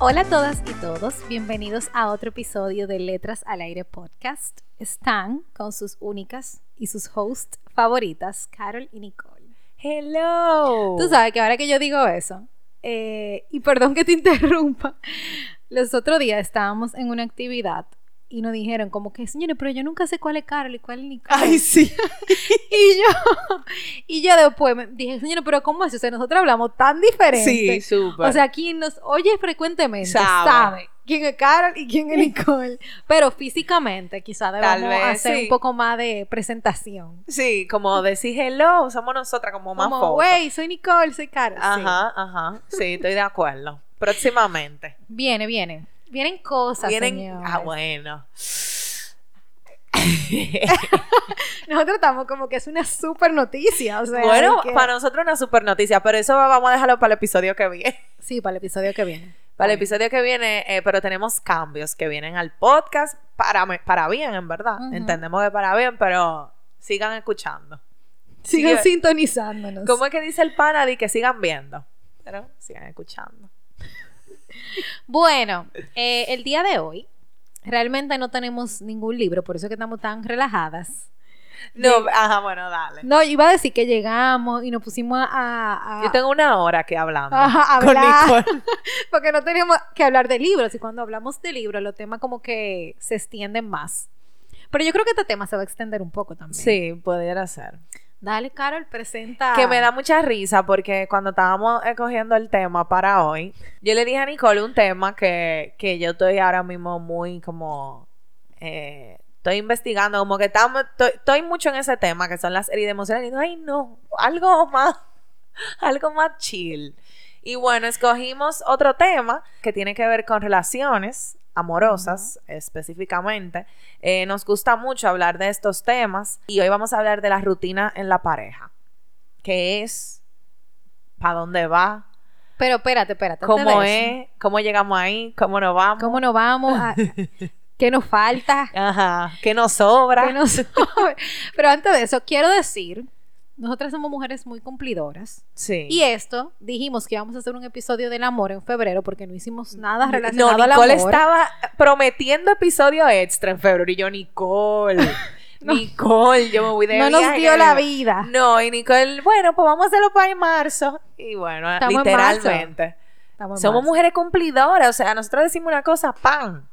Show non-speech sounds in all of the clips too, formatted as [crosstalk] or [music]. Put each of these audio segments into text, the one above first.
Hola a todas y todos, bienvenidos a otro episodio de Letras al Aire Podcast. Están con sus únicas y sus hosts favoritas, Carol y Nicole. Hello. Tú sabes que ahora que yo digo eso, eh, y perdón que te [laughs] interrumpa, los otros días estábamos en una actividad y nos dijeron como que, señores, pero yo nunca sé cuál es Carol y cuál es Nicole. Ay, sí. [laughs] y yo, y yo después me dije, señores, pero ¿cómo es? O sea, nosotros hablamos tan diferente. Sí, súper. O sea, quien nos oye frecuentemente Sabe. sabe, quién es Carol y quién es [laughs] Nicole. Pero físicamente quizá Tal vez, hacer sí. un poco más de presentación. Sí, como decir hello, somos nosotras como más Como, güey, soy Nicole, soy Carol. Sí. Ajá, ajá. Sí, estoy de acuerdo. Próximamente. Viene, viene. Vienen cosas, Vienen. Ah, bueno. [laughs] Nosotros estamos como que es una super noticia, o sea. bueno, que- para nosotros una super noticia, pero eso vamos a dejarlo para el episodio que viene. Sí, para el episodio que viene. Para el episodio que viene, eh, pero tenemos cambios que vienen al podcast para, para bien, en verdad. Entendemos que para bien, pero sigan escuchando. Sigan sintonizándonos. ¿Cómo es que dice el pana que sigan viendo? Pero sigan escuchando. Bueno, eh, el día de hoy realmente no tenemos ningún libro, por eso es que estamos tan relajadas. No, ajá, bueno, dale. No, iba a decir que llegamos y nos pusimos a, a- Yo tengo una hora que hablando. Ajá, con hablar. [laughs] Porque no teníamos que hablar de libros y cuando hablamos de libros los temas como que se extienden más. Pero yo creo que este tema se va a extender un poco también. Sí, pudiera ser. Dale, Carol, presenta. Que me da mucha risa porque cuando estábamos escogiendo el tema para hoy, yo le dije a Nicole un tema que, que yo estoy ahora mismo muy como... eh, estoy investigando, como que estamos, estoy, estoy mucho en ese tema, que son las heridas emocionales. Y digo, ay, no, algo más, [laughs] algo más chill. Y bueno, escogimos otro tema que tiene que ver con relaciones amorosas específicamente. Eh, nos gusta mucho hablar de estos temas y hoy vamos a hablar de la rutina en la pareja. ¿Qué es? ¿Para dónde va? Pero espérate, espérate. ¿Cómo es? ¿Cómo llegamos ahí? ¿Cómo nos vamos? ¿Cómo nos vamos? A- [laughs] ¿Qué nos falta? Ajá. ¿Qué nos sobra? que no sabe. Pero antes de eso, quiero decir, nosotras somos mujeres muy cumplidoras. Sí. Y esto, dijimos que íbamos a hacer un episodio del amor en febrero porque no hicimos nada no, relacionado al Nicole amor. estaba prometiendo episodio extra en febrero y yo, Nicole, [laughs] Nicole, yo me voy de no nos dio la vida. No, y Nicole, bueno, pues vamos a hacerlo para en marzo. Y bueno, Estamos en literalmente. Estamos en Somos marzo. mujeres cumplidoras, o sea, nosotros decimos una cosa, pan.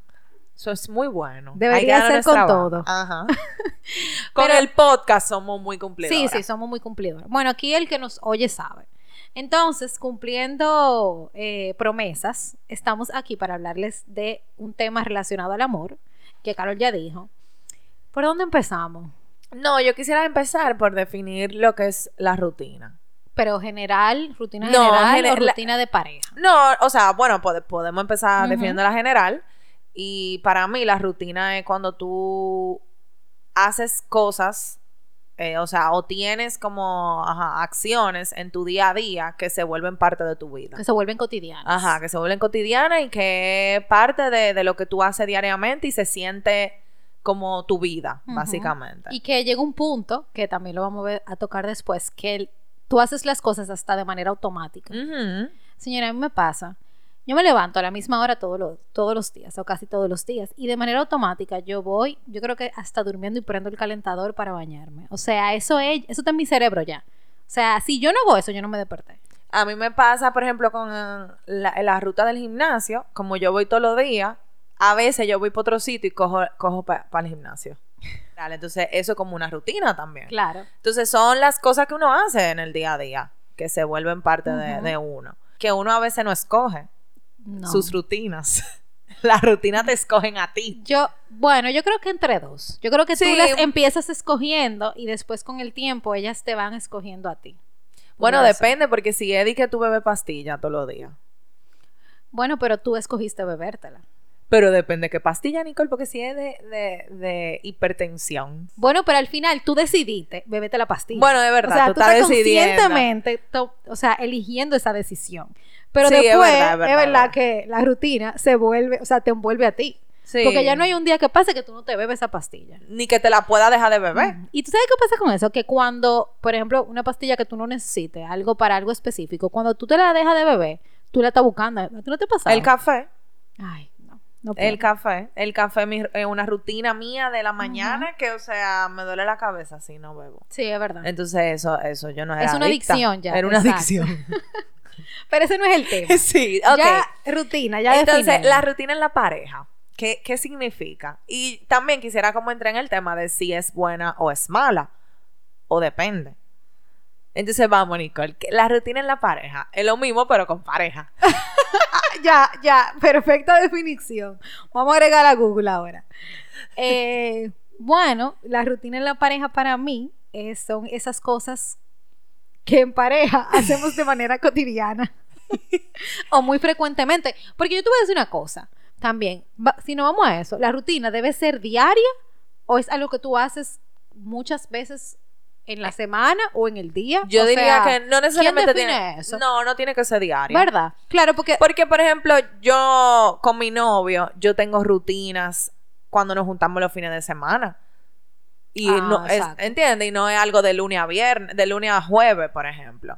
Eso es muy bueno. Debería ser con todo. Ajá. [laughs] con Pero- el podcast somos muy cumplidoras. Sí, sí, somos muy cumplidoras. Bueno, aquí el que nos oye sabe. Entonces, cumpliendo eh, promesas, estamos aquí para hablarles de un tema relacionado al amor, que Carol ya dijo. ¿Por dónde empezamos? No, yo quisiera empezar por definir lo que es la rutina. Pero general, rutina No, general gene- o la- rutina de pareja. No, o sea, bueno, pode- podemos empezar Ujú. definiendo la general. Y para mí la rutina es cuando tú haces cosas, eh, o sea, o tienes como ajá, acciones en tu día a día que se vuelven parte de tu vida. Que se vuelven cotidianas. Ajá, que se vuelven cotidianas y que es parte de, de lo que tú haces diariamente y se siente como tu vida, básicamente. Y que llega un punto, que también lo vamos a, ver- a tocar después, que el- tú haces las cosas hasta de manera automática. Señora, a mí me pasa. Yo me levanto a la misma hora todos los, todos los días, o casi todos los días, y de manera automática yo voy, yo creo que hasta durmiendo y prendo el calentador para bañarme. O sea, eso es, eso está en mi cerebro ya. O sea, si yo no hago eso, yo no me desperté. A mí me pasa, por ejemplo, con eh, la, la ruta del gimnasio, como yo voy todos los días, a veces yo voy para otro sitio y cojo, cojo para el gimnasio. [laughs] Dale, entonces eso es como una rutina también. Claro. Entonces son las cosas que uno hace en el día a día, que se vuelven parte de uno, que uno a veces no escoge No. sus rutinas. [laughs] La rutina te escogen a ti. Yo, bueno, yo creo que entre dos. Yo creo que tú las empiezas escogiendo y después con el tiempo ellas te van escogiendo a ti. Bueno, depende, porque si Eddie que tú bebes pastilla todos los días. Bueno, pero tú escogiste bebértela. Pero depende qué pastilla, Nicole, porque si es de, de, de hipertensión. Bueno, pero al final tú decidiste bebete la pastilla. Bueno, de verdad, o sea, tú tú estás estás conscientemente, to- o sea, eligiendo esa decisión. Pero Sí, es después, verdad, es verdad, verdad, es verdad. que la rutina se vuelve, o sea, te envuelve a ti. Sí. Porque ya no hay un día que pase que tú no te bebes esa pastilla. Ni que te la pueda dejar de beber. ¿Y tú sabes qué pasa con eso? Que cuando, por ejemplo, una pastilla que tú no necesites, algo para algo específico, cuando tú te la dejas de beber, tú la estás buscando. ¿A ti no te pasa? El café. Ay, no. El café. El café es mi- una rutina mía de la mañana que, o sea, me duele la cabeza si no bebo. Sí, es verdad. Entonces, eso, eso, yo no era Es una adicta. adicción ya, Era una exacto. adicción. [laughs] Pero ese no es el tema. [laughs] sí, ok. Ya rutina, ya Entonces, definimos. la rutina en la pareja, ¿qué, ¿qué significa? Y también quisiera como entrar en el tema de si es buena o es mala, o depende. Entonces, vamos, Nicole, la rutina en la pareja es lo mismo, pero con pareja. [laughs] ya, ya, perfecta definición. Vamos a agregar a Google ahora. Eh, bueno, la rutina en la pareja para mí eh, son esas cosas que en pareja [laughs] hacemos de manera cotidiana [laughs] o muy frecuentemente. Porque yo te voy a decir una cosa también, si no vamos a eso, la rutina debe ser diaria o es algo que tú haces muchas veces en la semana o en el día. Yo O diría sea, que no necesariamente define tiene... eso? No, no tiene que ser diario. ¿Verdad? Claro, porque Porque, por ejemplo, yo con mi novio, yo tengo rutinas cuando nos juntamos los fines de semana. Y Ah, no es. Y no es algo de lunes a viernes, de lunes a jueves, por ejemplo.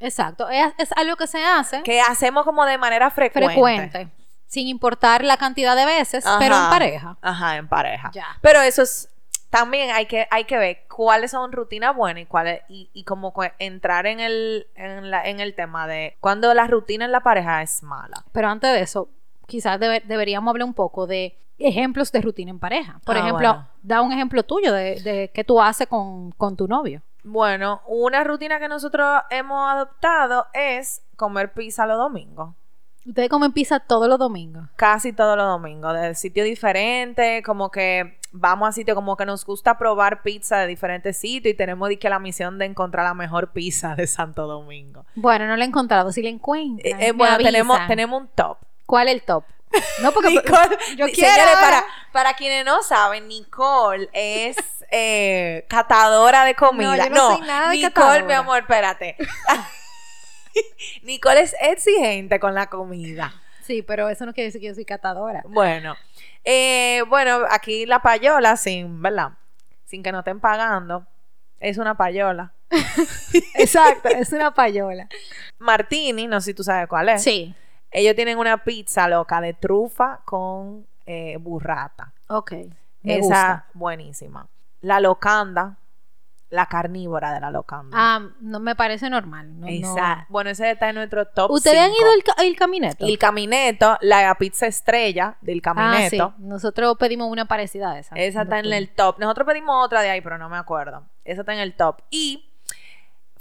Exacto, es, es algo que se hace Que hacemos como de manera frecuente. frecuente, sin importar la cantidad de veces, pero en pareja. Ajá, en pareja. Ya. Pero eso es también hay que hay que ver cuáles son rutinas buenas y cuáles y, y como entrar en el en, la- en el tema de cuando la rutina en la pareja es mala. Pero antes de eso, quizás debe- deberíamos hablar un poco de ejemplos de rutina en pareja. Por Ah, ejemplo, bueno. da un ejemplo tuyo de, de qué tú haces con, con tu novio. Bueno, una rutina que nosotros hemos adoptado es comer pizza los domingos. Ustedes comen pizza todos los domingos. Casi todos los domingos, de sitio diferente, como que vamos a sitio como que nos gusta probar pizza de diferentes sitios y tenemos que la misión de encontrar la mejor pizza de Santo Domingo. Bueno, no la he encontrado. Si la Eh, eh, me bueno, tenemos, tenemos un top. ¿Cuál es el top? No, porque [laughs] Nicole, yo [laughs] quiero señores, para, para quienes no saben, Nicole es eh, catadora de comida. No, yo no soy nada de Nicole, catadora. mi amor, espérate. [laughs] [laughs] Nicole es exigente con la comida. Sí, pero eso no quiere decir que yo soy catadora. Bueno, eh, bueno, aquí la payola, sin, ¿verdad? Sin que nos estén pagando, es una payola. [laughs] Exacto, es una payola. Martini, no sé si tú sabes cuál es. Sí. Ellos tienen una pizza loca de trufa con eh, burrata. Ok. Me Esa, gusta. buenísima. La locanda, la carnívora de la locanda. Ah, no me parece normal. No, no. Bueno, ese está en nuestro top ¿Ustedes han ido al, ca- al camineto? El camineto, la pizza estrella del Ah, sí. camineto. Nosotros pedimos una parecida a esa. Esa está en el top. Nosotros pedimos otra de ahí, pero no me acuerdo. Esa está en el top. Y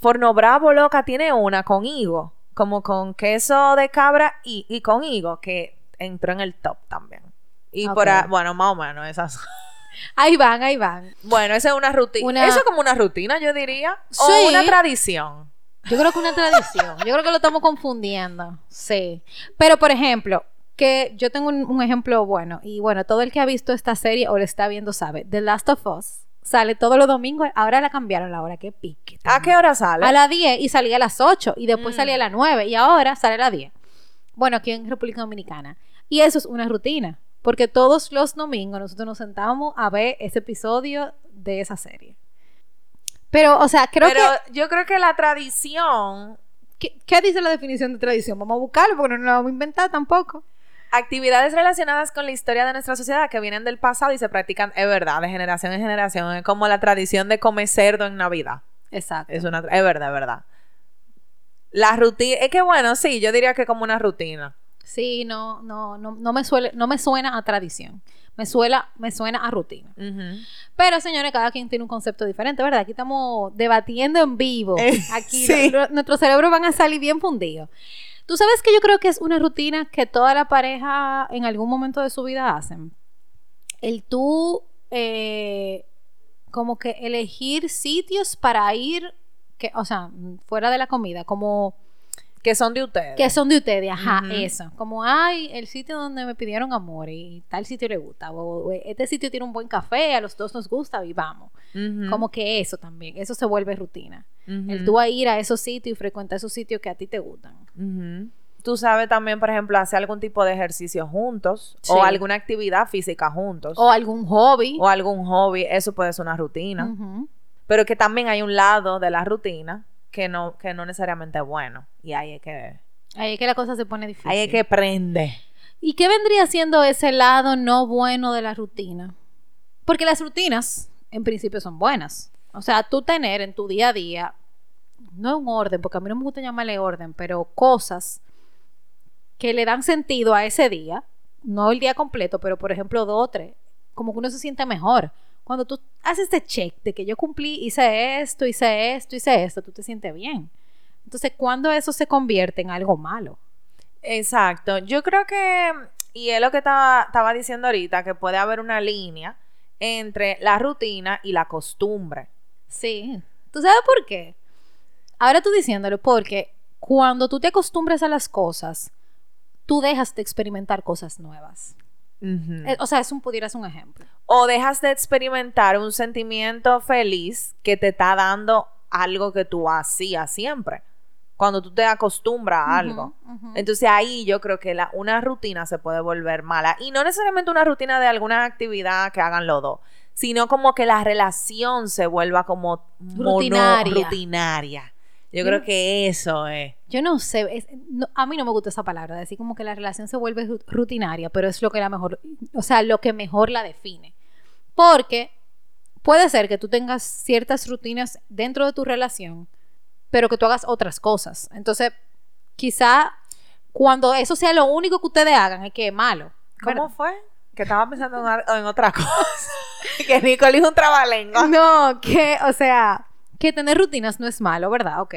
Forno Bravo Loca tiene una con higo, como con queso de cabra y, y con higo, que entró en el top también. Y por Ok. ahí, bueno, más o menos esas. [laughs] Ahí van, ahí van. Bueno, esa es una rutina. Una- Eso es como una rutina, yo diría. Sí. O una tradición. Yo creo que una tradición. Yo creo que lo estamos confundiendo. Sí. Pero, por ejemplo, que yo tengo un, un ejemplo bueno. Y bueno, todo el que ha visto esta serie o la está viendo sabe. The Last of Us sale todos los domingos. Ahora la cambiaron la hora. Qué pique. ¿A qué hora sale? A las 10 y salía a las 8 y después Mm. salía a las 9 y ahora sale a las 10. Bueno, aquí en República Dominicana. Y eso es una rutina, porque todos los domingos nosotros nos sentamos a ver ese episodio de esa serie. Pero, o sea, creo Pero que... yo creo que la tradición, ¿qué, qué dice la definición de tradición? Vamos a buscarlo porque no la vamos a inventar tampoco. actividades relacionadas con la historia de nuestra sociedad que vienen del pasado y se practican, es verdad, de generación en generación. Es como la tradición de comer cerdo en Navidad. Exacto. Es, una, es verdad, es verdad. La rutina, es que bueno, sí, yo diría que como una rutina. Sí, no, no, no, no me suele, no me suena a tradición. Me suena, me suena a rutina. Pero, señores, cada quien tiene un concepto diferente, ¿verdad? Aquí estamos debatiendo en vivo. Eh, Aquí sí. lo- lo- nuestros cerebros van a salir bien fundidos. Tú sabes que yo creo que es una rutina que toda la pareja en algún momento de su vida hacen. El tú, eh, como que elegir sitios para ir, que, o sea, fuera de la comida, como Que son de ustedes. que son de ustedes, ajá, eso. Como, ay, el sitio donde me pidieron amor y tal sitio le gusta, o, o este sitio tiene un buen café, a los dos nos gusta y vamos. Como que eso también, eso se vuelve rutina. El tú a ir a esos sitios y frecuentar esos sitios que a ti te gustan. Tú sabes también, por ejemplo, hacer algún tipo de ejercicio juntos Sí. o alguna actividad física juntos O algún hobby. o algún hobby, eso puede ser una rutina. Ujú. Pero que también hay un lado de la rutina que no, que no necesariamente es bueno. Y ahí es que, Ahí es que la cosa se pone difícil. ahí es que prende. ¿Y qué vendría siendo ese lado no bueno de la rutina? Porque las rutinas, en principio, son buenas. O sea, tú tener en tu día a día, no un orden, porque a mí no me gusta llamarle orden, pero cosas que le dan sentido a ese día, no el día completo, pero por ejemplo dos o tres, como que uno se siente mejor. Cuando tú haces este check de que yo cumplí, hice esto, hice esto, hice esto, tú te sientes bien. Entonces, ¿cuándo eso se convierte en algo malo? Exacto. Yo creo que, y es lo que estaba, estaba diciendo ahorita, que puede haber una línea entre la rutina y la costumbre. Sí. ¿Tú sabes por qué? Ahora tú diciéndolo, porque cuando tú te acostumbras a las cosas, tú dejas de experimentar cosas nuevas. Eh, O sea, eso pudieras un ejemplo. O dejas de experimentar un sentimiento feliz que te está dando algo que tú hacías siempre. Cuando tú te acostumbras a algo. Entonces ahí yo creo que la, una rutina se puede volver mala. Y no necesariamente una rutina de alguna actividad que hagan los dos, sino como que la relación se vuelva como mono- Rutinaria. rutinaria. Yo creo que eso es. Yo no sé, es- no- a mí no me gusta esa palabra, decir como que la relación se vuelve ru- rutinaria, pero es lo que la mejor, o sea, lo que mejor la define. Porque puede ser que tú tengas ciertas rutinas dentro de tu relación, pero que tú hagas otras cosas. Entonces, quizá cuando eso sea lo único que ustedes hagan, es que es malo. ¿Cómo ¿verdad? fue? Que estaba pensando en, en otra [laughs] cosa. que Nicole hizo un trabalengo. No, que, o sea, que tener rutinas no es malo, ¿verdad? Ok,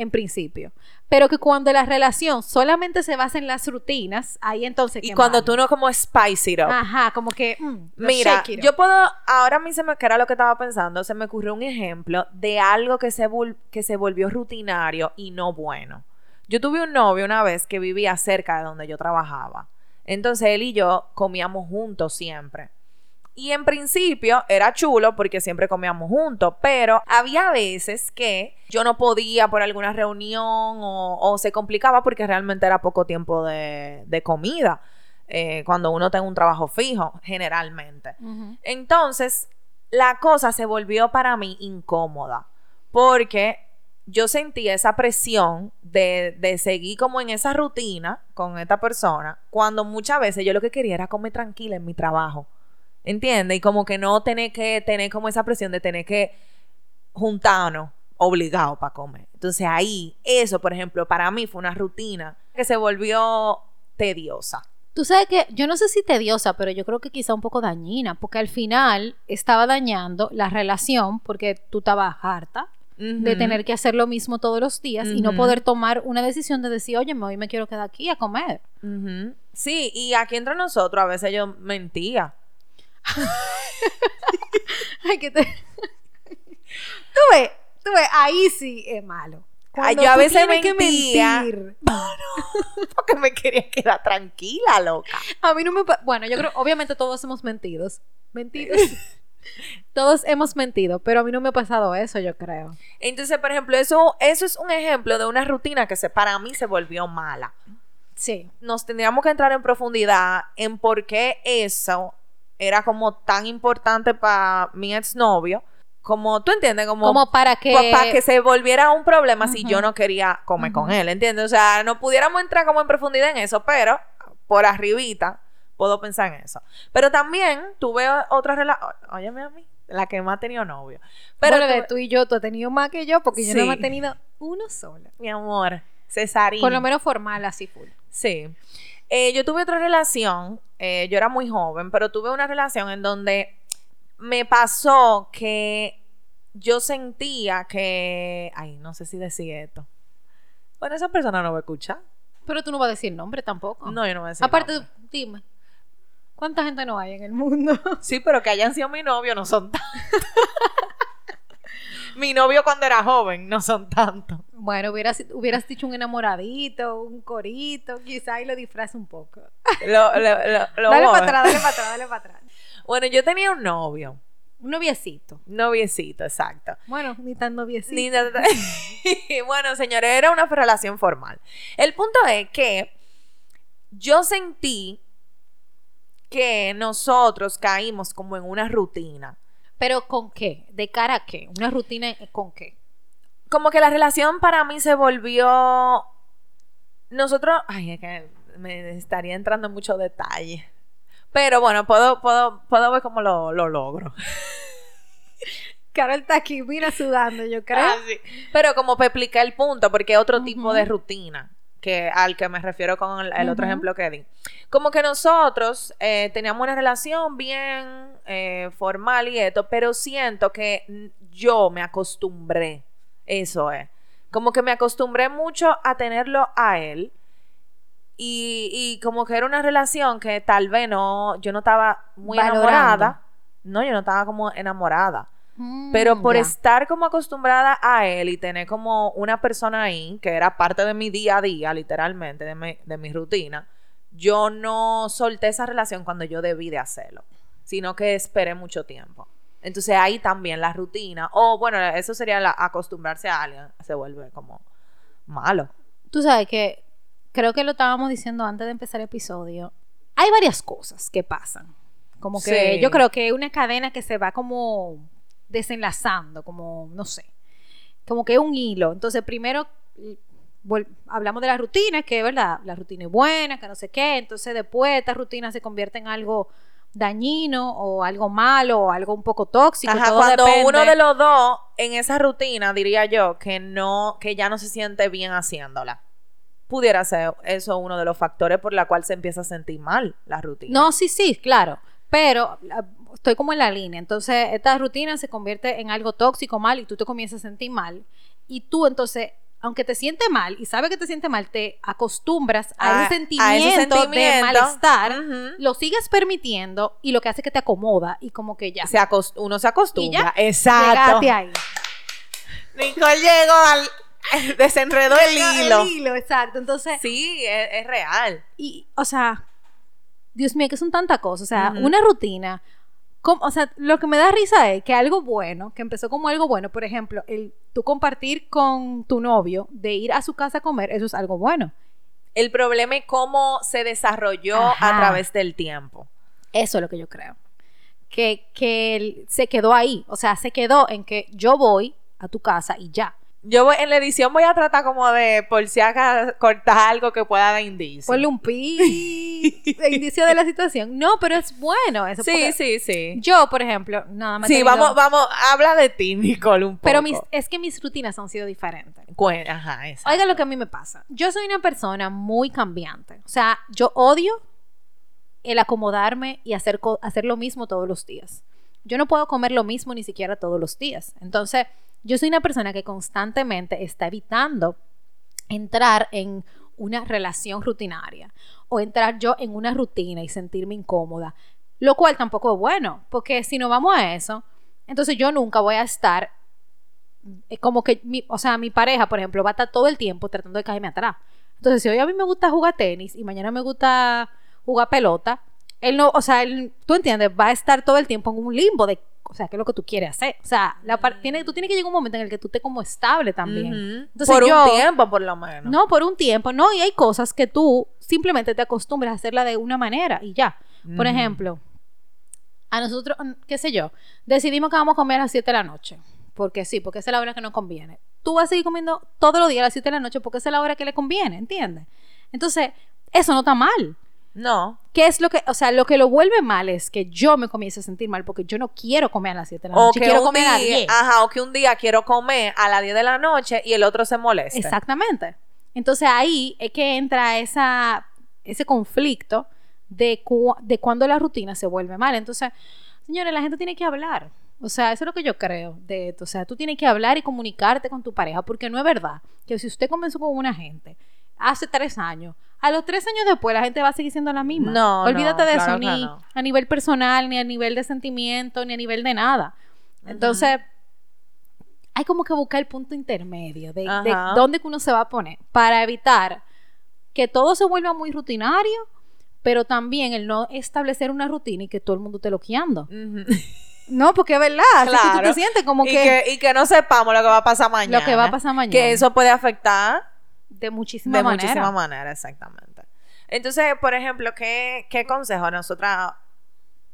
en principio. Pero que cuando la relación solamente se basa en las rutinas, ahí entonces... Y cuando tú no como spice it up. Ajá, como que... mm, Mira, yo puedo, ahora a mí se me, que era lo que estaba pensando, se me ocurrió un ejemplo de algo que se, que se volvió rutinario y no bueno. Yo tuve un novio una vez que vivía cerca de donde yo trabajaba. Entonces él y yo comíamos juntos siempre. Y en principio era chulo porque siempre comíamos juntos, pero había veces que yo no podía por alguna reunión o, o se complicaba porque realmente era poco tiempo de, de comida. eh, cuando uno tiene un trabajo fijo, generalmente. Entonces, la cosa se volvió para mí incómoda porque yo sentía esa presión de, de seguir como en esa rutina con esta persona, cuando muchas veces yo lo que quería era comer tranquila en mi trabajo. ¿Entiendes? Y como que no tener que tener como esa presión de tener que juntarnos obligados para comer. Entonces ahí, eso, por ejemplo, para mí fue una rutina que se volvió tediosa. Tú sabes que yo no sé si tediosa, pero yo creo que quizá un poco dañina, porque al final estaba dañando la relación porque tú estabas harta de tener que hacer lo mismo todos los días y no poder tomar una decisión de decir, oye, hoy me quiero quedar aquí a comer. Sí, y aquí entre nosotros a veces yo mentía. [laughs] Ay, que te... tú ves, tú ves, ahí sí es malo. Ay, yo a veces tienes que mentía. mentir. [laughs] Porque me quería quedar tranquila, loca. A mí no me... Bueno, yo creo, obviamente todos hemos mentido. Mentidos. [laughs] todos hemos mentido, pero a mí no me ha pasado eso, yo creo. Entonces, por ejemplo, eso, eso es un ejemplo de una rutina que se, para mí se volvió mala. Sí. Nos tendríamos que entrar en profundidad en por qué eso era como tan importante para mi exnovio. Como, ¿tú entiendes? Como, Como para que... para que se volviera un problema si yo no quería comer con él, ¿entiendes? O sea, no pudiéramos entrar como en profundidad en eso, pero por arribita puedo pensar en eso. Pero también tuve otra relación, óyeme a mí, la que más ha tenido novio. Pero tuve- tú y yo, tú has tenido más que yo, porque yo no me he tenido uno solo. mi amor, Cesarín. Por lo menos formal, así full. Sí. Eh, yo tuve otra relación, eh, yo era muy joven, pero tuve una relación en donde me pasó que yo sentía que, ay, no sé si decir esto. Bueno, esa persona no me escucha. Pero tú no vas a decir nombre tampoco. No, yo no voy a decir Aparte, nombre. dime, ¿cuánta gente no hay en el mundo? Sí, pero que hayan sido mi novio no son tantos. [laughs] mi novio cuando era joven no son tantos. Bueno, hubieras, hubieras dicho un enamoradito, un corito, quizá y lo disfraza un poco. Lo, lo, lo- lo [laughs] dale para atrás, dale para atrás, dale para atrás. Bueno, yo tenía un novio. Un noviecito. Noviecito, exacto. Bueno, ni tan noviecito. Ni [laughs] bueno, señores, era una relación formal. El punto es que yo sentí que nosotros caímos como en una rutina. Pero ¿con qué? ¿De cara a qué? ¿Una rutina con qué? Como que la relación para mí se volvió. Nosotros. Ay, es que me estaría entrando en mucho detalle. Pero bueno, puedo, puedo, puedo ver cómo lo, lo logro. [laughs] Carol está aquí, mira sudando, yo creo. Ah, sí. Pero como para explicar el punto, porque es otro tipo de rutina que al que me refiero con el, el otro ejemplo que di. Como que nosotros eh, teníamos una relación bien eh, formal y esto, pero siento que yo me acostumbré, eso es, como que me acostumbré mucho a tenerlo a él y, y como que era una relación que tal vez no, yo no estaba muy Valorando. enamorada, no, yo no estaba como enamorada. Mm, Pero por estar como acostumbrada a él y tener como una persona ahí, que era parte de mi día a día, literalmente, de mi, de mi rutina, yo no solté esa relación cuando yo debí de hacerlo, sino que esperé mucho tiempo. Entonces ahí también la rutina, o bueno, eso sería la- acostumbrarse a alguien, se vuelve como malo. Tú sabes que creo que lo estábamos diciendo antes de empezar el episodio. Hay varias cosas que pasan. Como que Sí. yo creo que es una cadena que se va como desenlazando, como, no sé, como que un hilo. Entonces, primero hablamos de la rutina, que es verdad, la rutina es buena, que no sé qué. Entonces, después esta rutina se convierte en algo dañino o algo malo o algo un poco tóxico. Ajá, todo cuando depende. uno de los dos en esa rutina, diría yo, que no, que ya no se siente bien haciéndola. Pudiera ser eso uno de los factores por la cual se empieza a sentir mal la rutina. No, sí, sí, claro. Pero la- estoy como en la línea. Entonces, esta rutina se convierte en algo tóxico, mal, y tú te comienzas a sentir mal. Y tú, entonces, aunque te sientes mal y sabes que te sientes mal, te acostumbras a, A- ese, a sentimiento de malestar, lo sigues permitiendo y lo que hace es que te acomoda y como que ya. Se acos- uno se acostumbra. Y ya, Exacto. Ahí. Nicole llegó al. [laughs] Desenredó el hilo. El hilo, exacto. Entonces, Sí, es, es real. y, o sea, Dios mío, que son tantas cosas. O sea, una rutina. Como- o sea, lo que me da risa es que algo bueno, que empezó como algo bueno, por ejemplo, el tú compartir con tu novio de ir a su casa a comer, eso es algo bueno. El problema es cómo se desarrolló Ajá. a través del tiempo. Eso es lo que yo creo. Que, que él se quedó ahí. O sea, se quedó en que yo voy a tu casa y ya. Yo voy- en la edición voy a tratar como de, por si acaso, cortar algo que pueda dar indicio. Ponle un pi [laughs] indicio de la situación. No, pero es bueno eso. Sí, sí, sí. Yo, por ejemplo, nada más. Sí, tenido- vamos, vamos, habla de ti, [laughs] Nicole, un poco. Pero mis, es que mis rutinas han sido diferentes. Cuen- Ajá, exacto. Oiga lo que a mí me pasa. Yo soy una persona muy cambiante. O sea, yo odio el acomodarme y hacer, hacer lo mismo todos los días. Yo no puedo comer lo mismo ni siquiera todos los días. Entonces, yo soy una persona que constantemente está evitando entrar en una relación rutinaria o entrar yo en una rutina y sentirme incómoda, lo cual tampoco es bueno, porque si no vamos a eso, entonces yo nunca voy a estar eh, como que, mi, o sea, mi pareja, por ejemplo, va a estar todo el tiempo tratando de caerme atrás. Entonces, si hoy a mí me gusta jugar tenis y mañana me gusta jugar pelota, él no, o sea, él, tú entiendes, va a estar todo el tiempo en un limbo de, o sea, qué es lo que tú quieres hacer. O sea, la par- tiene, tú tienes que llegar a un momento en el que tú estés como estable también. Entonces, por yo- un tiempo, por lo menos. No, por un tiempo, no, y hay cosas que tú simplemente te acostumbras a hacerla de una manera y ya. Por ejemplo, a nosotros, mm, qué sé yo, decidimos que vamos a comer a las 7 de la noche. Porque sí, porque esa es la hora que nos conviene. Tú vas a seguir comiendo todos los días a las 7 de la noche porque esa es la hora que le conviene, ¿entiendes? Entonces, eso no está mal. No. ¿Qué es lo que, o sea, lo que lo vuelve mal es que yo me comience a sentir mal porque yo no quiero comer a las 7 de la O noche, que, quiero comer a las día, 10. ajá, o que un día quiero comer a las 10 de la noche y el otro se molesta. Exactamente. Entonces ahí es que entra esa, ese conflicto de, cu- de cuando la rutina se vuelve mal. Entonces, señores, la gente tiene que hablar. O sea, eso es lo que yo creo de esto. O sea, tú tienes que hablar y comunicarte con tu pareja, porque no es verdad que si usted comenzó con una gente hace tres años. A los tres años después la gente va a seguir siendo la misma. No, Olvídate no, de claro eso, ni no. a nivel personal, ni a nivel de sentimiento, ni a nivel de nada. Entonces, hay como que buscar el punto intermedio de, dónde uno se va a poner para evitar que todo se vuelva muy rutinario, pero también el no establecer una rutina y que todo el mundo esté loqueando. Ujú. No, porque es verdad, así que tú Claro. te sientes como y, que, y que no sepamos lo que va a pasar mañana. lo que va a pasar mañana. Que eso puede afectar de muchísima de manera. muchísimas maneras, exactamente. Entonces, por ejemplo, ¿qué, qué consejo nosotras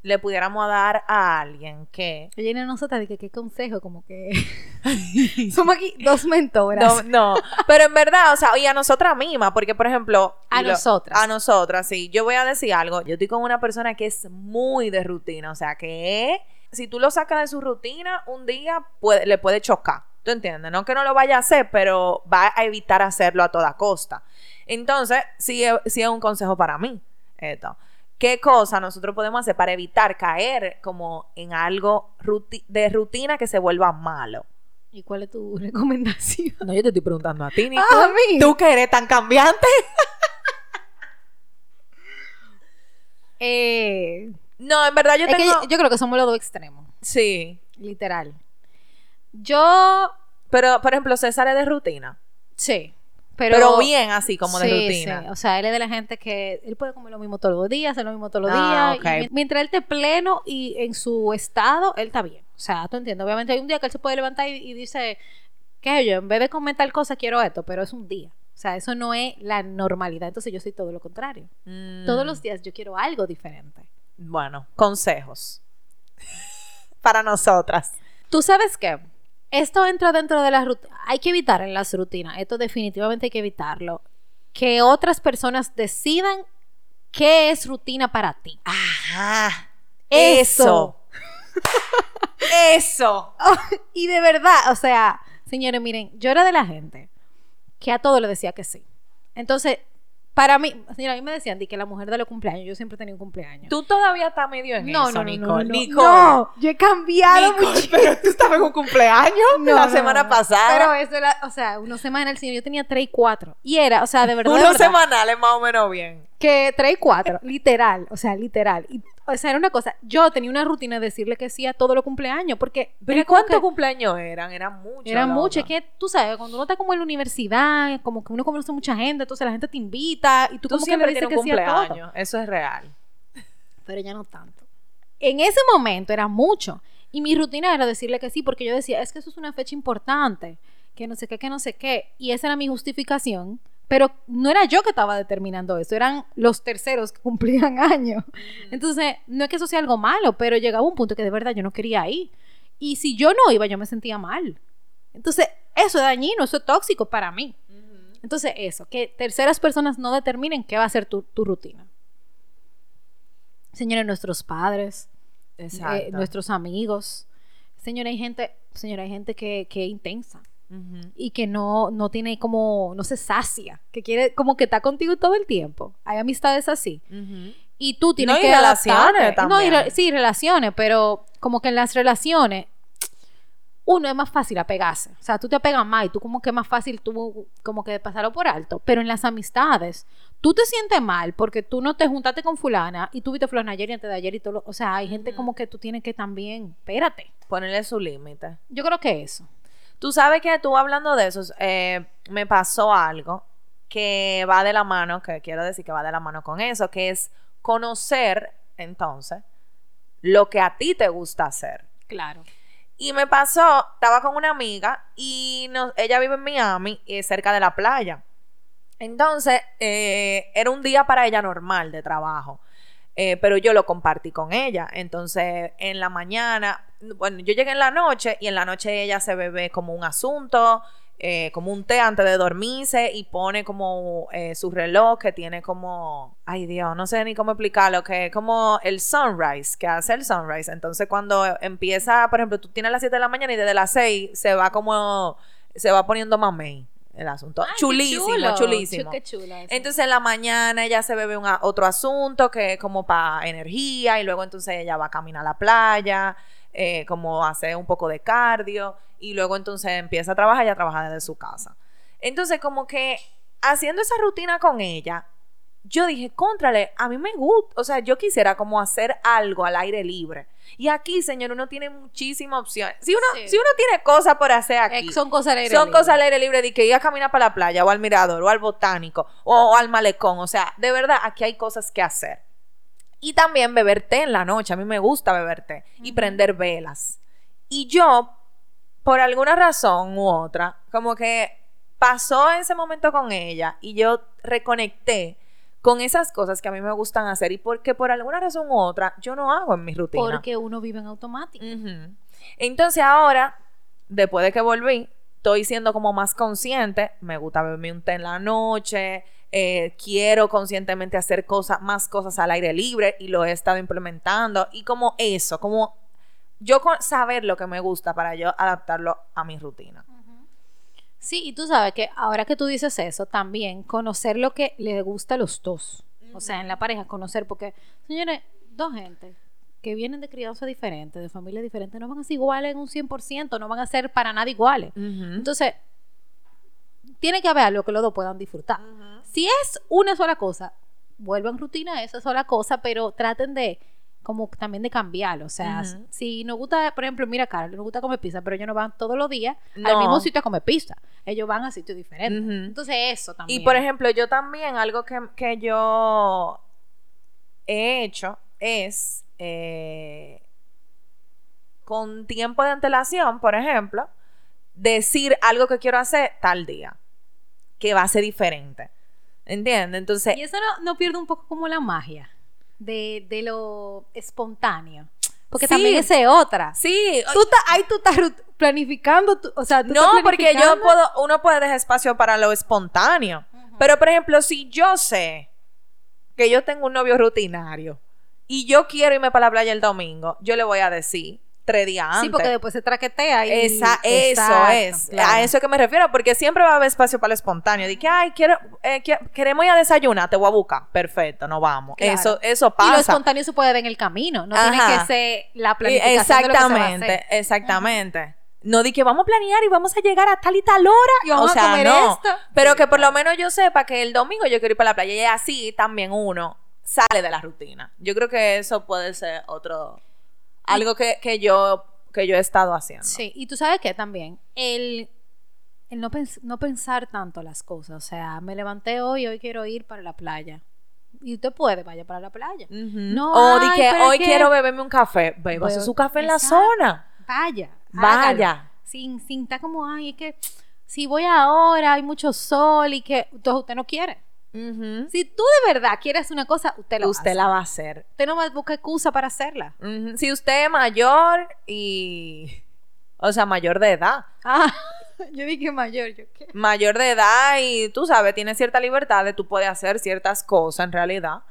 le pudiéramos dar a alguien que... Oye, no, nosotras, de que qué consejo, como que [laughs] somos aquí dos mentoras. No, no, pero en verdad, o sea, y a nosotras mismas, porque por ejemplo... A lo- nosotras. A nosotras, sí. Yo voy a decir algo. Yo estoy con una persona que es muy de rutina, o sea, que si tú lo sacas de su rutina, un día puede- le puede chocar. ¿Tú entiendes? No que no lo vaya a hacer, pero va a evitar hacerlo a toda costa. Entonces, sí, es- sí es un consejo para mí. Esto. ¿Qué cosa nosotros podemos hacer para evitar caer como en algo ruti- de rutina que se vuelva malo? ¿Y cuál es tu [laughs] recomendación? No, yo te estoy preguntando a ti, Nico. Ah, a mí. ¿Tú que eres tan cambiante? [laughs] Eh, No, en verdad yo es que tengo... yo, yo creo que somos los dos extremos, Sí. literal. Yo, Pero, por ejemplo, César es de rutina. sí, Pero, pero... bien así, como de rutina. sí. O sea, él es de la gente que él puede comer lo mismo todos los días, hacer lo mismo todos los Ah, días. y mientras él esté pleno y en su estado, él está bien. O sea, tú entiendes. Obviamente hay un día que él se puede levantar y, y dice, ¿qué sé yo? En vez de comer tal cosa, quiero esto, pero es un día. O sea, eso no es la normalidad. Entonces yo soy todo lo contrario. Mm, Todos los días yo quiero algo diferente. Bueno, consejos. [laughs] Para nosotras. ¿Tú sabes qué? Esto entra dentro de las rutinas. Hay que evitar en las rutinas. Esto definitivamente hay que evitarlo. Que otras personas decidan qué es rutina para ti. Ajá. Eso. Eso. [laughs] [laughs] y de verdad, o sea, señores, miren, yo era de la gente que a todo le decía que sí. Entonces, para mí, señora, a mí me decían que la mujer de los cumpleaños, yo siempre tenía un cumpleaños. Tú todavía estás medio en no, eso, no, no, Nicole. no. Nicole. No, yo he cambiado Nicole, mucho. [laughs] pero tú estabas en un cumpleaños No, la semana pasada. Pero eso era, o sea, una semana el señor, yo tenía tres y cuatro. Y era, o sea, de verdad. Unos semanales más o menos bien. Que tres y cuatro, literal, o sea, literal. Y, o sea, era una cosa, yo tenía una rutina de decirle que sí a todos los cumpleaños, porque... ¿Pero cuántos que- cumpleaños eran? Eran muchos. Era mucho, es que tú sabes, cuando uno está como en la universidad, como que uno conoce mucha gente, entonces la gente te invita y tú, Tú como que siempre le dices que sí a todo. Eso es real. Pero ya no tanto. En ese momento era mucho. Y mi rutina era decirle que sí, porque yo decía, es que eso es una fecha importante, que no sé qué, que no sé qué. Y esa era mi justificación. Pero no era yo que estaba determinando eso, eran los terceros que cumplían [laughs] años. Entonces, no es que eso sea algo malo, pero llegaba un punto que de verdad yo no quería ir. Y si yo no iba, yo me sentía mal. Entonces, eso es dañino, eso es tóxico para mí. Entonces, eso, que terceras personas no determinen qué va a ser tu, tu rutina. Señores, nuestros padres, eh, nuestros amigos. Señora, hay gente, señora, hay gente que, que es intensa Y que no, no tiene como, no se sacia, que quiere como que está contigo todo el tiempo. Hay amistades así. Y tú tienes No, y que relaciones adaptarte. No, y re- también. sí, relaciones, pero como que en las relaciones uno es más fácil apegarse. O sea, tú te apegas más y tú como que es más fácil tú como que pasarlo por alto. Pero en las amistades, tú te sientes mal porque tú no te juntaste con fulana y tú viste fulana ayer y antes de ayer y todo. lo- o sea, hay gente como que tú tienes que también, espérate. Ponerle su límite. Yo creo que eso. Tú sabes que tú hablando de eso, eh, me pasó algo que va de la mano, que quiero decir que va de la mano con eso, que es conocer entonces lo que a ti te gusta hacer. Claro. Y me pasó, estaba con una amiga y ella vive en Miami y es cerca de la playa. Entonces, eh, era un día para ella normal de trabajo. Eh, pero yo lo compartí con ella. Entonces, en la mañana, bueno, yo llegué en la noche y en la noche ella se bebe como un asunto, eh, como un té antes de dormirse y pone como eh, su reloj que tiene como, ay Dios, no sé ni cómo explicarlo, que es como el sunrise, que hace el sunrise. Entonces, cuando empieza, por ejemplo, tú tienes las 7 de la mañana y desde las 6 se va como, se va poniendo mamey el asunto. Ay, qué chulísimo, chulo. chulísimo. Chu- Qué chula. Entonces en la mañana ella se bebe un otro asunto que es como para energía y luego entonces ella va a caminar a la playa, eh, como hacer un poco de cardio y luego entonces empieza a trabajar, ella trabaja desde su casa. Entonces como que haciendo esa rutina con ella, yo dije, contrale, a mí me gusta, o sea, yo quisiera como hacer algo al aire libre. Y aquí, señor, uno tiene muchísimas opciones. Si uno, Sí. si uno tiene cosas por hacer aquí, son cosas al aire son libre. cosas al aire libre de que ir a caminar para la playa o al mirador o al botánico o, o al malecón. O sea, de verdad, aquí hay cosas que hacer. Y también beber té en la noche. A mí me gusta beber té y prender velas. Y yo, por alguna razón u otra, como que pasó ese momento con ella y yo reconecté con esas cosas que a mí me gustan hacer y porque por alguna razón u otra yo no hago en mi rutina. Porque uno vive en automático. Entonces ahora, después de que volví, estoy siendo como más consciente. Me gusta beberme un té en la noche. eh, quiero conscientemente hacer cosas, más cosas al aire libre y lo he estado implementando. Y como eso, como yo saber lo que me gusta para yo adaptarlo a mi rutina. Sí, y tú sabes que ahora que tú dices eso, también conocer lo que le gusta a los dos. O sea, en la pareja, conocer, porque, señores, dos gente que vienen de crianza diferente, de familias diferentes, no van a ser iguales en un 100%, no van a ser para nada iguales. Entonces, tiene que haber algo que los dos puedan disfrutar. Si es una sola cosa, vuelvan rutina a esa sola cosa, pero traten de como también de cambiarlo. O sea, si nos gusta, por ejemplo, mira, Carol, nos gusta comer pizza, pero ellos no van todos los días al mismo sitio a comer pizza. Ellos van a sitios diferentes. Entonces, eso también. Y por ejemplo, yo también, algo que, que yo he hecho es eh, con tiempo de antelación, por ejemplo, decir algo que quiero hacer tal día, que va a ser diferente. ¿Entiendes? Entonces, Y eso no, no pierde un poco como la magia de, de lo espontáneo. Porque Sí. también esa es otra. sí, Tú estás, ahí tú estás planificando, tu- o sea, tú no, estás porque yo puedo, uno puede dejar espacio para lo espontáneo. Pero, por ejemplo, si yo sé que yo tengo un novio rutinario y yo quiero irme para la playa el domingo, yo le voy a decir tres días antes. Sí, porque después se traquetea y... Esa, eso Exacto, es, claro. a eso es que me refiero, porque siempre va a haber espacio para lo espontáneo. De que, ay, quiero, eh, que- queremos ir a desayunar, te voy a buscar. Perfecto, nos vamos. Claro. Eso, eso Y lo pasa. espontáneo se puede ver en el camino, no tiene que ser la planificación de lo que se va a Exactamente, hacer. exactamente. No di que vamos a planear y vamos a llegar a tal y tal hora. Y vamos o a sea, comer no. esto. Pero que por lo menos yo sepa que el domingo yo quiero ir para la playa y así también uno sale de la rutina. Yo creo que eso puede ser otro algo que, que yo que yo he estado haciendo. Sí, y tú sabes que también el, el no, pens- no pensar tanto las cosas. O sea, me levanté hoy, hoy quiero ir para la playa. Y usted puede, vaya para la playa. No, o ay, que hoy que- quiero beberme un café. Bébase su café en la zona. Vaya. Vaya. hágalo. Sin, sin estar como, ay, es que si voy ahora, hay mucho sol y que entonces usted no quiere. Si tú de verdad quieres una cosa, usted lo Usted hace. la va a hacer. Usted no va a buscar excusa para hacerla. Si usted es mayor y... O sea, mayor de edad. Ah, [laughs] yo dije mayor, yo qué. Mayor de edad y tú sabes, tiene cierta libertad de tú puedes hacer ciertas cosas en realidad.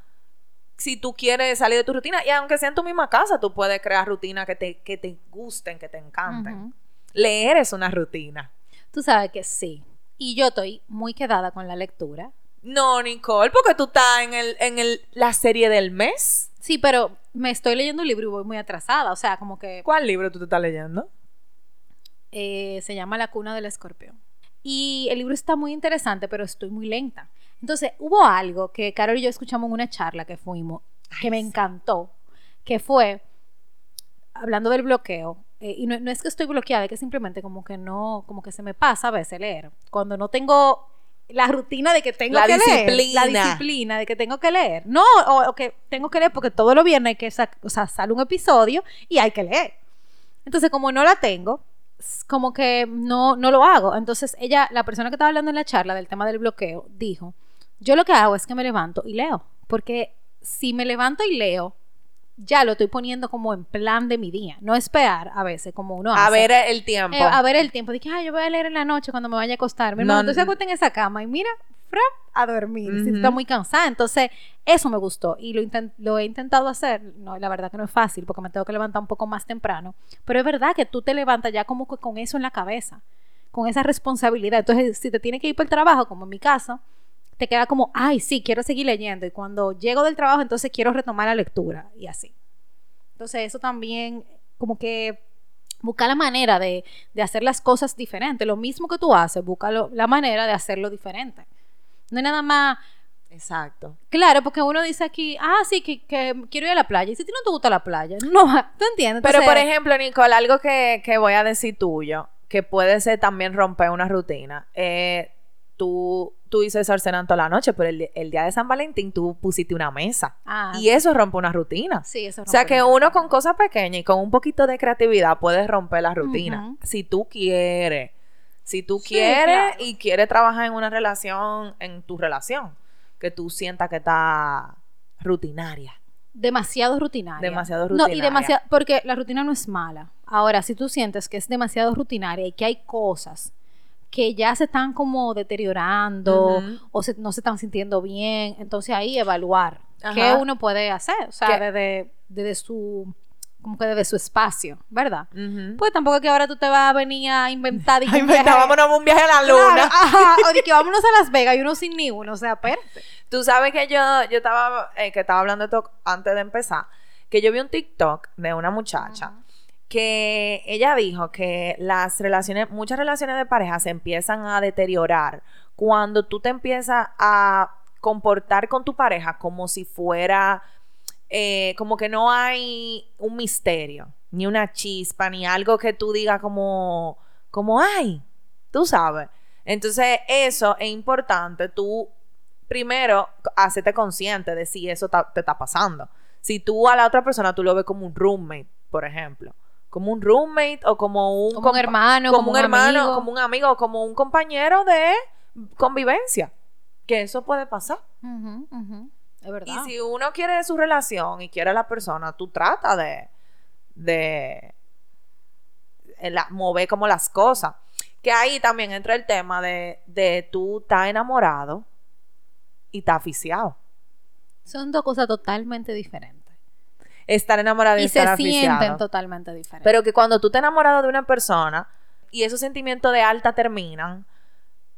Si tú quieres salir de tu rutina, y aunque sea en tu misma casa, tú puedes crear rutinas que te, que te gusten, que te encanten. Leer es una rutina. Tú sabes que sí. Y yo estoy muy quedada con la lectura. No, Nicole, porque tú estás en, el, en el, la serie del mes. Sí, pero me estoy leyendo un libro y voy muy atrasada. O sea, como que ¿Cuál libro tú te estás leyendo? eh, se llama La cuna del escorpión. Y el libro está muy interesante, pero estoy muy lenta. Entonces, hubo algo que Carol y yo escuchamos en una charla que fuimos, que me encantó, que fue, hablando del bloqueo, eh, y no, no es que estoy bloqueada, es que simplemente como que no, como que se me pasa a veces leer. Cuando no tengo la rutina de que tengo La que leer, la disciplina. disciplina de que tengo que leer. No, o, o que tengo que leer porque todos los viernes hay que sa- o sea, sale un episodio y hay que leer. Entonces, como no la tengo, como que no, no lo hago. Entonces, ella, la persona que estaba hablando en la charla del tema del bloqueo, dijo, yo lo que hago es que me levanto y leo. Porque si me levanto y leo, ya lo estoy poniendo como en plan de mi día. No esperar a veces, como uno A hace. ver el tiempo. Eh, a ver el tiempo. Dije, ay, yo voy a leer en la noche cuando me vaya a acostar. Mi No, hermano, entonces n- acuesta en esa cama y mira, frap, a dormir. Si Ujú. está muy cansada. Entonces, eso me gustó y lo, lo he intentado hacer. No, la verdad que no es fácil porque me tengo que levantar un poco más temprano. Pero es verdad que tú te levantas ya como que con eso en la cabeza, con esa responsabilidad. Entonces, si te tienes que ir para el trabajo, como en mi caso, te queda como, ay, sí, quiero seguir leyendo. Y cuando llego del trabajo, entonces quiero retomar la lectura y así. Entonces, eso también, como que busca la manera de, de hacer las cosas diferentes. Lo mismo que tú haces, busca lo- la manera de hacerlo diferente. No es nada más Exacto. Claro, porque uno dice aquí, ah, sí, que, que quiero ir a la playa. Y si a ti no te gusta la playa, no, [laughs] ¿tú entiendes? Pero, por ejemplo, Nicole, algo que, que voy a decir tuyo, que puede ser también romper una rutina. Eh, tú, tú dices cenando toda la noche, pero el, el día de San Valentín tú pusiste una mesa. Ah, Y eso rompe una rutina. sí, eso O sea que uno con cosas pequeñas y con un poquito de creatividad puede romper la rutina. Si tú quieres. Si tú Sí, quieres claro. y quieres trabajar en una relación, en tu relación, que tú sientas que está rutinaria. demasiado rutinaria. Demasiado No, y rutinaria. demasiado, porque la rutina no es mala. Ahora, si tú sientes que es demasiado rutinaria y que hay cosas que ya se están como deteriorando o se- no se están sintiendo bien, entonces ahí evaluar qué uno puede hacer, o sea, desde, desde su como que desde su espacio, ¿verdad? Pues tampoco es que ahora tú te vas a venir a inventar y viaje- vámonos a un viaje a la Claro, luna. ajá, [laughs] o de que vámonos a Las Vegas y uno sin ni uno, o sea, espérate. Tú sabes que yo, yo estaba, eh, que estaba hablando de esto antes de empezar, que yo vi un TikTok de una muchacha que ella dijo que las relaciones, muchas relaciones de pareja se empiezan a deteriorar cuando tú te empiezas a comportar con tu pareja como si fuera, eh, como que no hay un misterio, ni una chispa, ni algo que tú digas como, como, ay, tú sabes. Entonces, eso es importante, tú primero, hacerte consciente de si eso te está pasando. Si tú a la otra persona tú lo ves como un roommate, por ejemplo, como un roommate o como un, Como un hermano, como, como un un hermano, amigo. como un amigo, como un compañero de convivencia, que eso puede pasar. Es verdad. Y si uno quiere su relación y quiere a la persona, tú trata de, de eh, la- mover como las cosas. Que ahí también entra el tema de, de tú estar enamorado y estar aficiado. Son dos cosas totalmente diferentes. Estar enamorado y, Y se sienten totalmente diferentes. Pero que cuando tú te enamorado de una persona y esos sentimientos de alta terminan,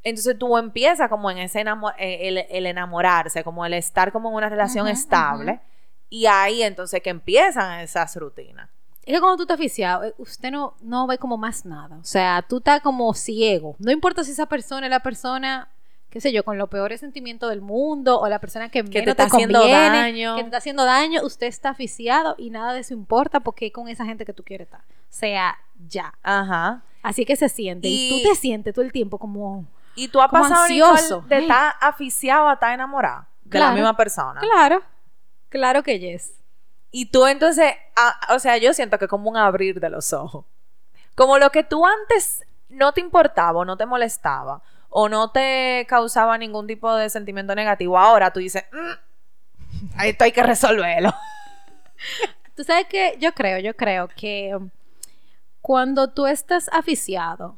entonces tú empiezas como en ese enamo- eh, el, el enamorarse, como el estar como en una relación estable. Y ahí entonces que empiezan esas rutinas. Es que cuando tú estás aficiado, eh, usted no, no ve como más nada. O sea, tú estás como ciego. No importa si esa persona es la persona, qué sé yo, con los peores sentimientos del mundo o la persona que, te menos está te haciendo conviene, daño. que te está haciendo daño, usted está aficiado y nada de eso importa porque es con esa gente que tú quieres estar. O sea, ya. Ajá. Así que se siente. Y, Y- tú te sientes todo el tiempo como... Y tú has Como pasado, ansioso. De estar aficiado a estar enamorado de la misma persona. Claro. Claro que yes. Y tú entonces, ah, o sea, yo siento que como un abrir de los ojos. Como lo que tú antes no te importaba o no te molestaba o no te causaba ningún tipo de sentimiento negativo, ahora tú dices, "Mm, esto hay que resolverlo. [laughs] Tú sabes que yo creo, yo creo que cuando tú estás aficiado,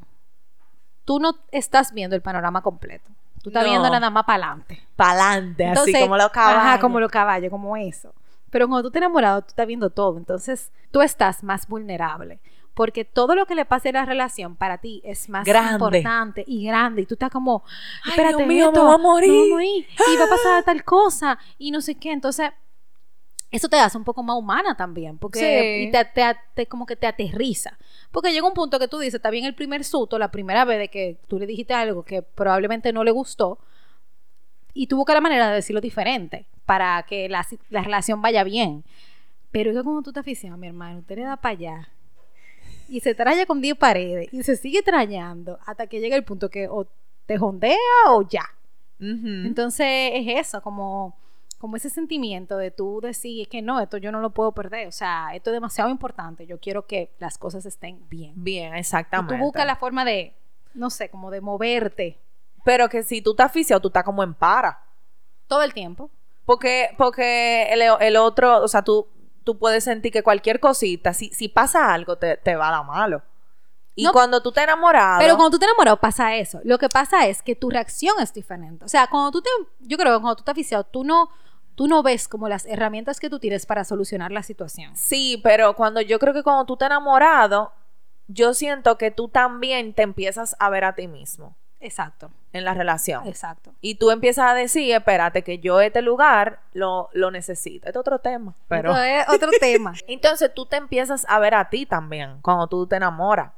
tú no estás viendo el panorama completo. Tú estás No. viendo nada más para adelante. Pa'lante, así como los caballos. Ajá, como los caballos, como eso. Pero cuando tú estás enamorado, tú estás viendo todo. Entonces, tú estás más vulnerable. Porque todo lo que le pase a la relación para ti es más Grande. importante y grande. Y tú estás como, Ay, espérate, Dios mío, esto, me voy a morir. Y va a pasar tal cosa. Y no sé qué. Entonces, eso te hace un poco más humana también. Porque Sí. y te, te- te- como que te aterriza. Porque llega un punto que tú dices, está bien el primer susto, la primera vez de que tú le dijiste algo que probablemente no le gustó. Y tú buscas la manera de decirlo diferente para que la, la relación vaya bien. Pero es que cuando tú te aficionas, mi hermano, usted le da para allá. Y se traya con 10 paredes. Y se sigue trañando hasta que llega el punto que o te jondea o ya. Entonces es eso, como, como ese sentimiento de tú decir que no, esto yo no lo puedo perder. O sea, esto es demasiado importante. Yo quiero que las cosas estén bien. Bien, Y exactamente. tú buscas la forma de, no sé, como de moverte Pero que si tú estás aficiado, tú estás como en para. todo el tiempo. Porque, porque el, el otro, o sea, tú, tú puedes sentir que cualquier cosita, si, si pasa algo, te, te va a dar malo. Y No. cuando tú te enamorado. Pero cuando tú te enamoras pasa eso. Lo que pasa es que tu reacción es diferente. O sea, cuando tú te, yo creo que cuando tú estás aficiado, tú no, tú no ves como las herramientas que tú tienes para solucionar la situación. Sí, pero cuando yo creo que cuando tú te enamorado, yo siento que tú también te empiezas a ver a ti mismo Exacto, en la relación. exacto. Y tú empiezas a decir, espérate, que yo este lugar lo, lo necesito. Este es otro tema. Pero... Esto es otro tema. [laughs] Entonces tú te empiezas a ver a ti también cuando tú te enamoras.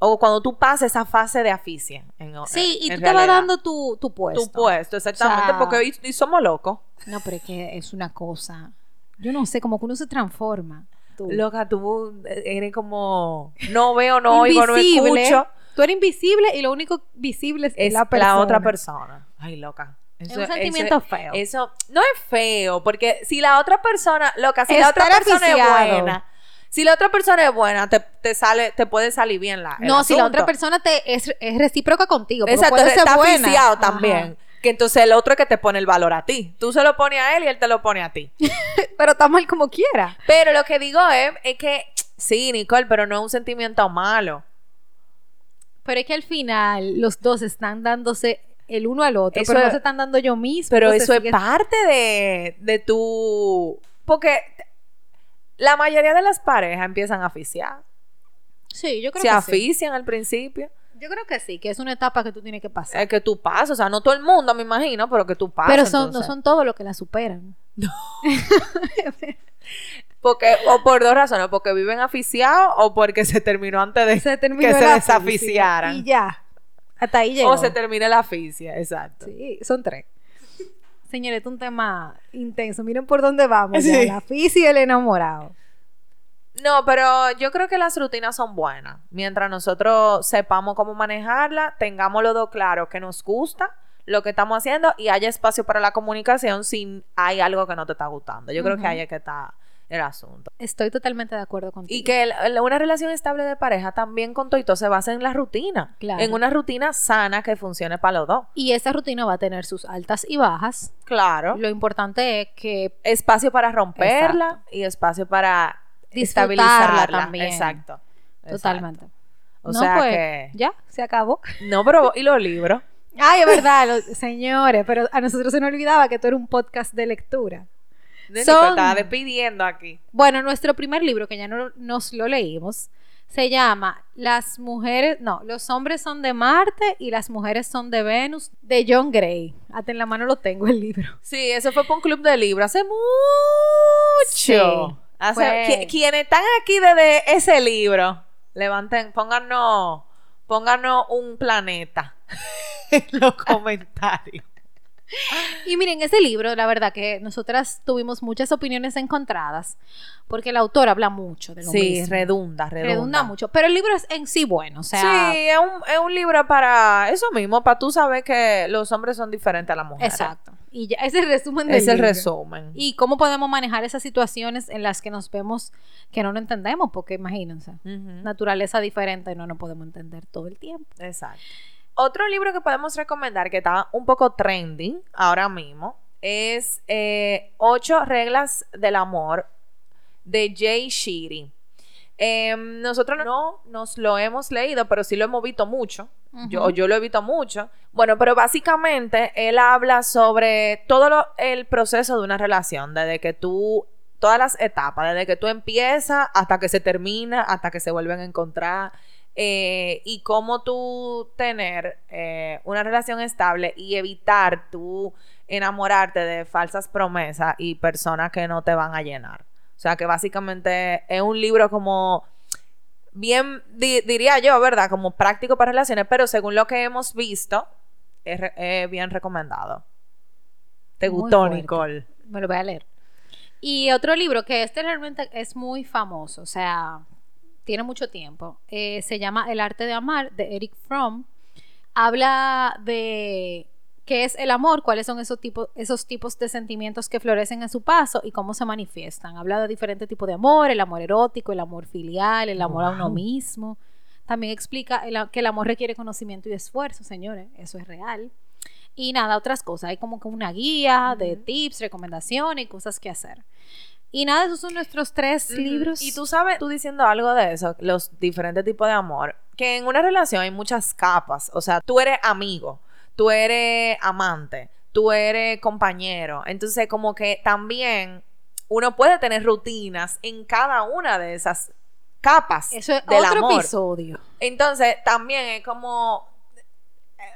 O cuando tú pasas esa fase de aficia. En, Sí, y tú te vas dando tu, tu puesto. tu puesto, exactamente, O sea- porque y, y somos locos. No, pero es que es una cosa. Yo no sé, como que uno se transforma. Tú. Loca, tú eres como no veo, no oigo, no escucho. Tú eres invisible y lo único visible es, Es la otra persona. Ay, loca. Es un eso- sentimiento feo. Eso no es feo, porque si la otra persona, loca, si la otra persona es buena, si la otra persona es buena, te, te sale, te puede salir bien la. no, si la otra persona te es, es recíproca contigo. Exacto, puede ser está buena. Ajá. también. Que entonces el otro es que te pone el valor a ti. Tú se lo pones a él y él te lo pone a ti. [laughs] Pero está mal como quiera. Pero lo que digo es, es que, sí, Nicole, pero no es un sentimiento malo. Pero es que al final los dos están dándose el uno al otro, Eso pero no se están dando yo mismo. Pero eso es parte de, de tu... Porque la mayoría de las parejas empiezan a aficiar. Sí, yo creo Se que sí. afician al principio. Yo creo que sí, que es una etapa que tú tienes que pasar. Es que tú pasas, o sea, no todo el mundo, me imagino, pero que tú pasas. pero son, no son todos los que la superan. [laughs] [laughs] Porque, o por dos razones, porque viven aficiados o porque se terminó antes de Se terminó que se desaficiaran. aficia Y ya. Hasta ahí llegó. O se termina la aficia, exacto. Sí, son tres. Señores, este es un tema intenso. Miren por dónde vamos. ya. Sí. La física y el enamorado. No, pero yo creo que las rutinas son buenas. Mientras nosotros sepamos cómo manejarla, tengamos los dos claro que nos gusta lo que estamos haciendo y haya espacio para la comunicación si hay algo que no te está gustando. Yo creo que es que está el asunto. Estoy totalmente de acuerdo contigo. Y que el- el- una relación estable de pareja también con Toito se basa en la rutina. Claro. En una rutina sana que funcione para los dos. Y esa rutina va a tener sus altas y bajas. Claro. Lo importante es que Espacio para romperla y espacio para estabilizarla también. Exacto. Totalmente. Exacto. O no, sea pues, que... ya, se acabó. No, pero... ¿Y los libros? [laughs] Ay, es verdad, los- señores, pero a nosotros se nos olvidaba que tú eres un podcast de lectura. Son- estaba despidiendo aquí. Bueno, nuestro primer libro, que ya no nos lo leímos, se llama Las mujeres, no, los hombres son de Marte y las mujeres son de Venus, de John Gray. Hasta en la mano lo tengo el libro. Sí, eso fue por un club de libros hace mucho. Sí, Hace- fue- qui- Quienes están aquí desde ese libro, levanten, pónganos, pónganos un planeta [laughs] en los comentarios. Y miren, ese libro, la verdad que nosotras tuvimos muchas opiniones encontradas, porque el autor habla mucho de lo Sí, mismo. redunda, redunda. Redunda mucho, pero el libro es en sí bueno, o sea, sí, es un, es un libro para eso mismo, para tú saber que los hombres son diferentes a las mujeres. exacto. Y ya, [laughs] es el resumen del Es el libro. resumen. Y cómo podemos manejar esas situaciones en las que nos vemos que no lo entendemos, porque imagínense, Ujú. naturaleza diferente no nos podemos entender todo el tiempo. Exacto. Otro libro que podemos recomendar que está un poco trending ahora mismo es eh, Ocho reglas del amor de Jay Sheedy. Em, nosotros no nos lo hemos leído, pero sí lo hemos visto mucho. yo, yo lo he visto mucho. Bueno, pero básicamente él habla sobre todo lo- el proceso de una relación, desde que tú, todas las etapas, desde que tú empiezas hasta que se termina, hasta que se vuelven a encontrar, eh, y cómo tú tener eh, una relación estable y evitar tú enamorarte de falsas promesas y personas que no te van a llenar. O sea que básicamente es un libro como bien, di- diría yo, ¿verdad? Como práctico para relaciones, pero según lo que hemos visto, es, re- es bien recomendado. ¿Te Muy gustó, fuerte. Nicole? Me lo voy a leer. Y otro libro que este realmente es muy famoso, o sea, tiene mucho tiempo, eh, se llama El arte de amar de Eric Fromm. Habla de qué es el amor, cuáles son esos tipos, esos tipos de sentimientos que florecen en su paso y cómo se manifiestan. Habla de diferentes tipos de amor, el amor erótico, el amor filial, el amor a uno mismo. También explica el a- que el amor requiere conocimiento y esfuerzo, señores, eso es real. Y nada, otras cosas. Hay como que una guía de tips, recomendaciones y cosas que hacer. Y nada, esos son nuestros tres libros. Y tú sabes, tú diciendo algo de eso, los diferentes tipos de amor, que en una relación hay muchas capas. O sea, tú eres amigo, tú eres amante, tú eres compañero. Entonces, como que también uno puede tener rutinas en cada una de esas capas Eso es del otro amor. episodio. Entonces, también es como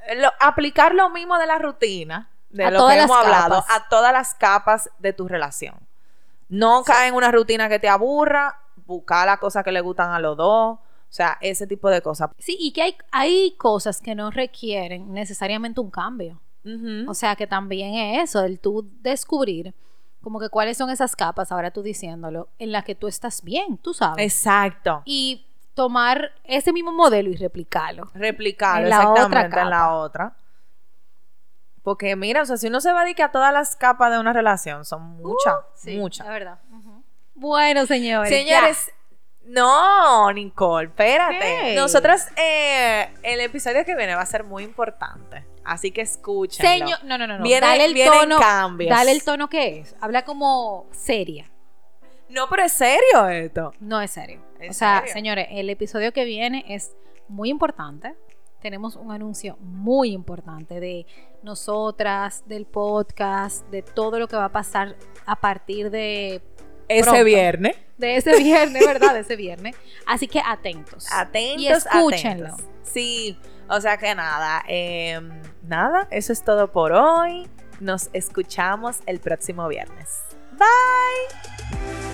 eh, lo- aplicar lo mismo de la rutina, de A lo que hemos hablado, capas. a todas las capas de tu relación. No caer en una rutina que te aburra, buscar las cosas que le gustan a los dos. O sea, ese tipo de cosas. Sí, y que hay, hay cosas que no requieren necesariamente un cambio. O sea, que también es eso, el tú descubrir como que cuáles son esas capas, ahora tú diciéndolo, en las que tú estás bien, tú sabes. Exacto. Y tomar ese mismo modelo y replicarlo. Replicarlo En la otra exactamente en la otra. Porque mira, o sea, si uno se va a dedicar a todas las capas de una relación, son muchas, Uh, Sí, muchas. La verdad. Bueno, señores. Señores, no, Nicole, espérate. ¿Qué? Nosotras, eh, el episodio que viene va a ser muy importante. Así que ya. escúchenlo. Señor, no, no, no, no. Viene- dale el tono. cambios. Dale el tono que es. Habla como seria. No, pero es serio esto. No es serio. ¿En o sea, serio? señores, el episodio que viene es muy importante. Tenemos un anuncio muy importante de nosotras, del podcast, de todo lo que va a pasar a partir de, Ese Pronto. viernes. de ese viernes, ¿verdad? De ese viernes. Así que atentos. Atentos, Y escúchenlo. atentos. Sí, o sea que nada, eh, nada, eso es todo por hoy. Nos escuchamos el próximo viernes. Bye.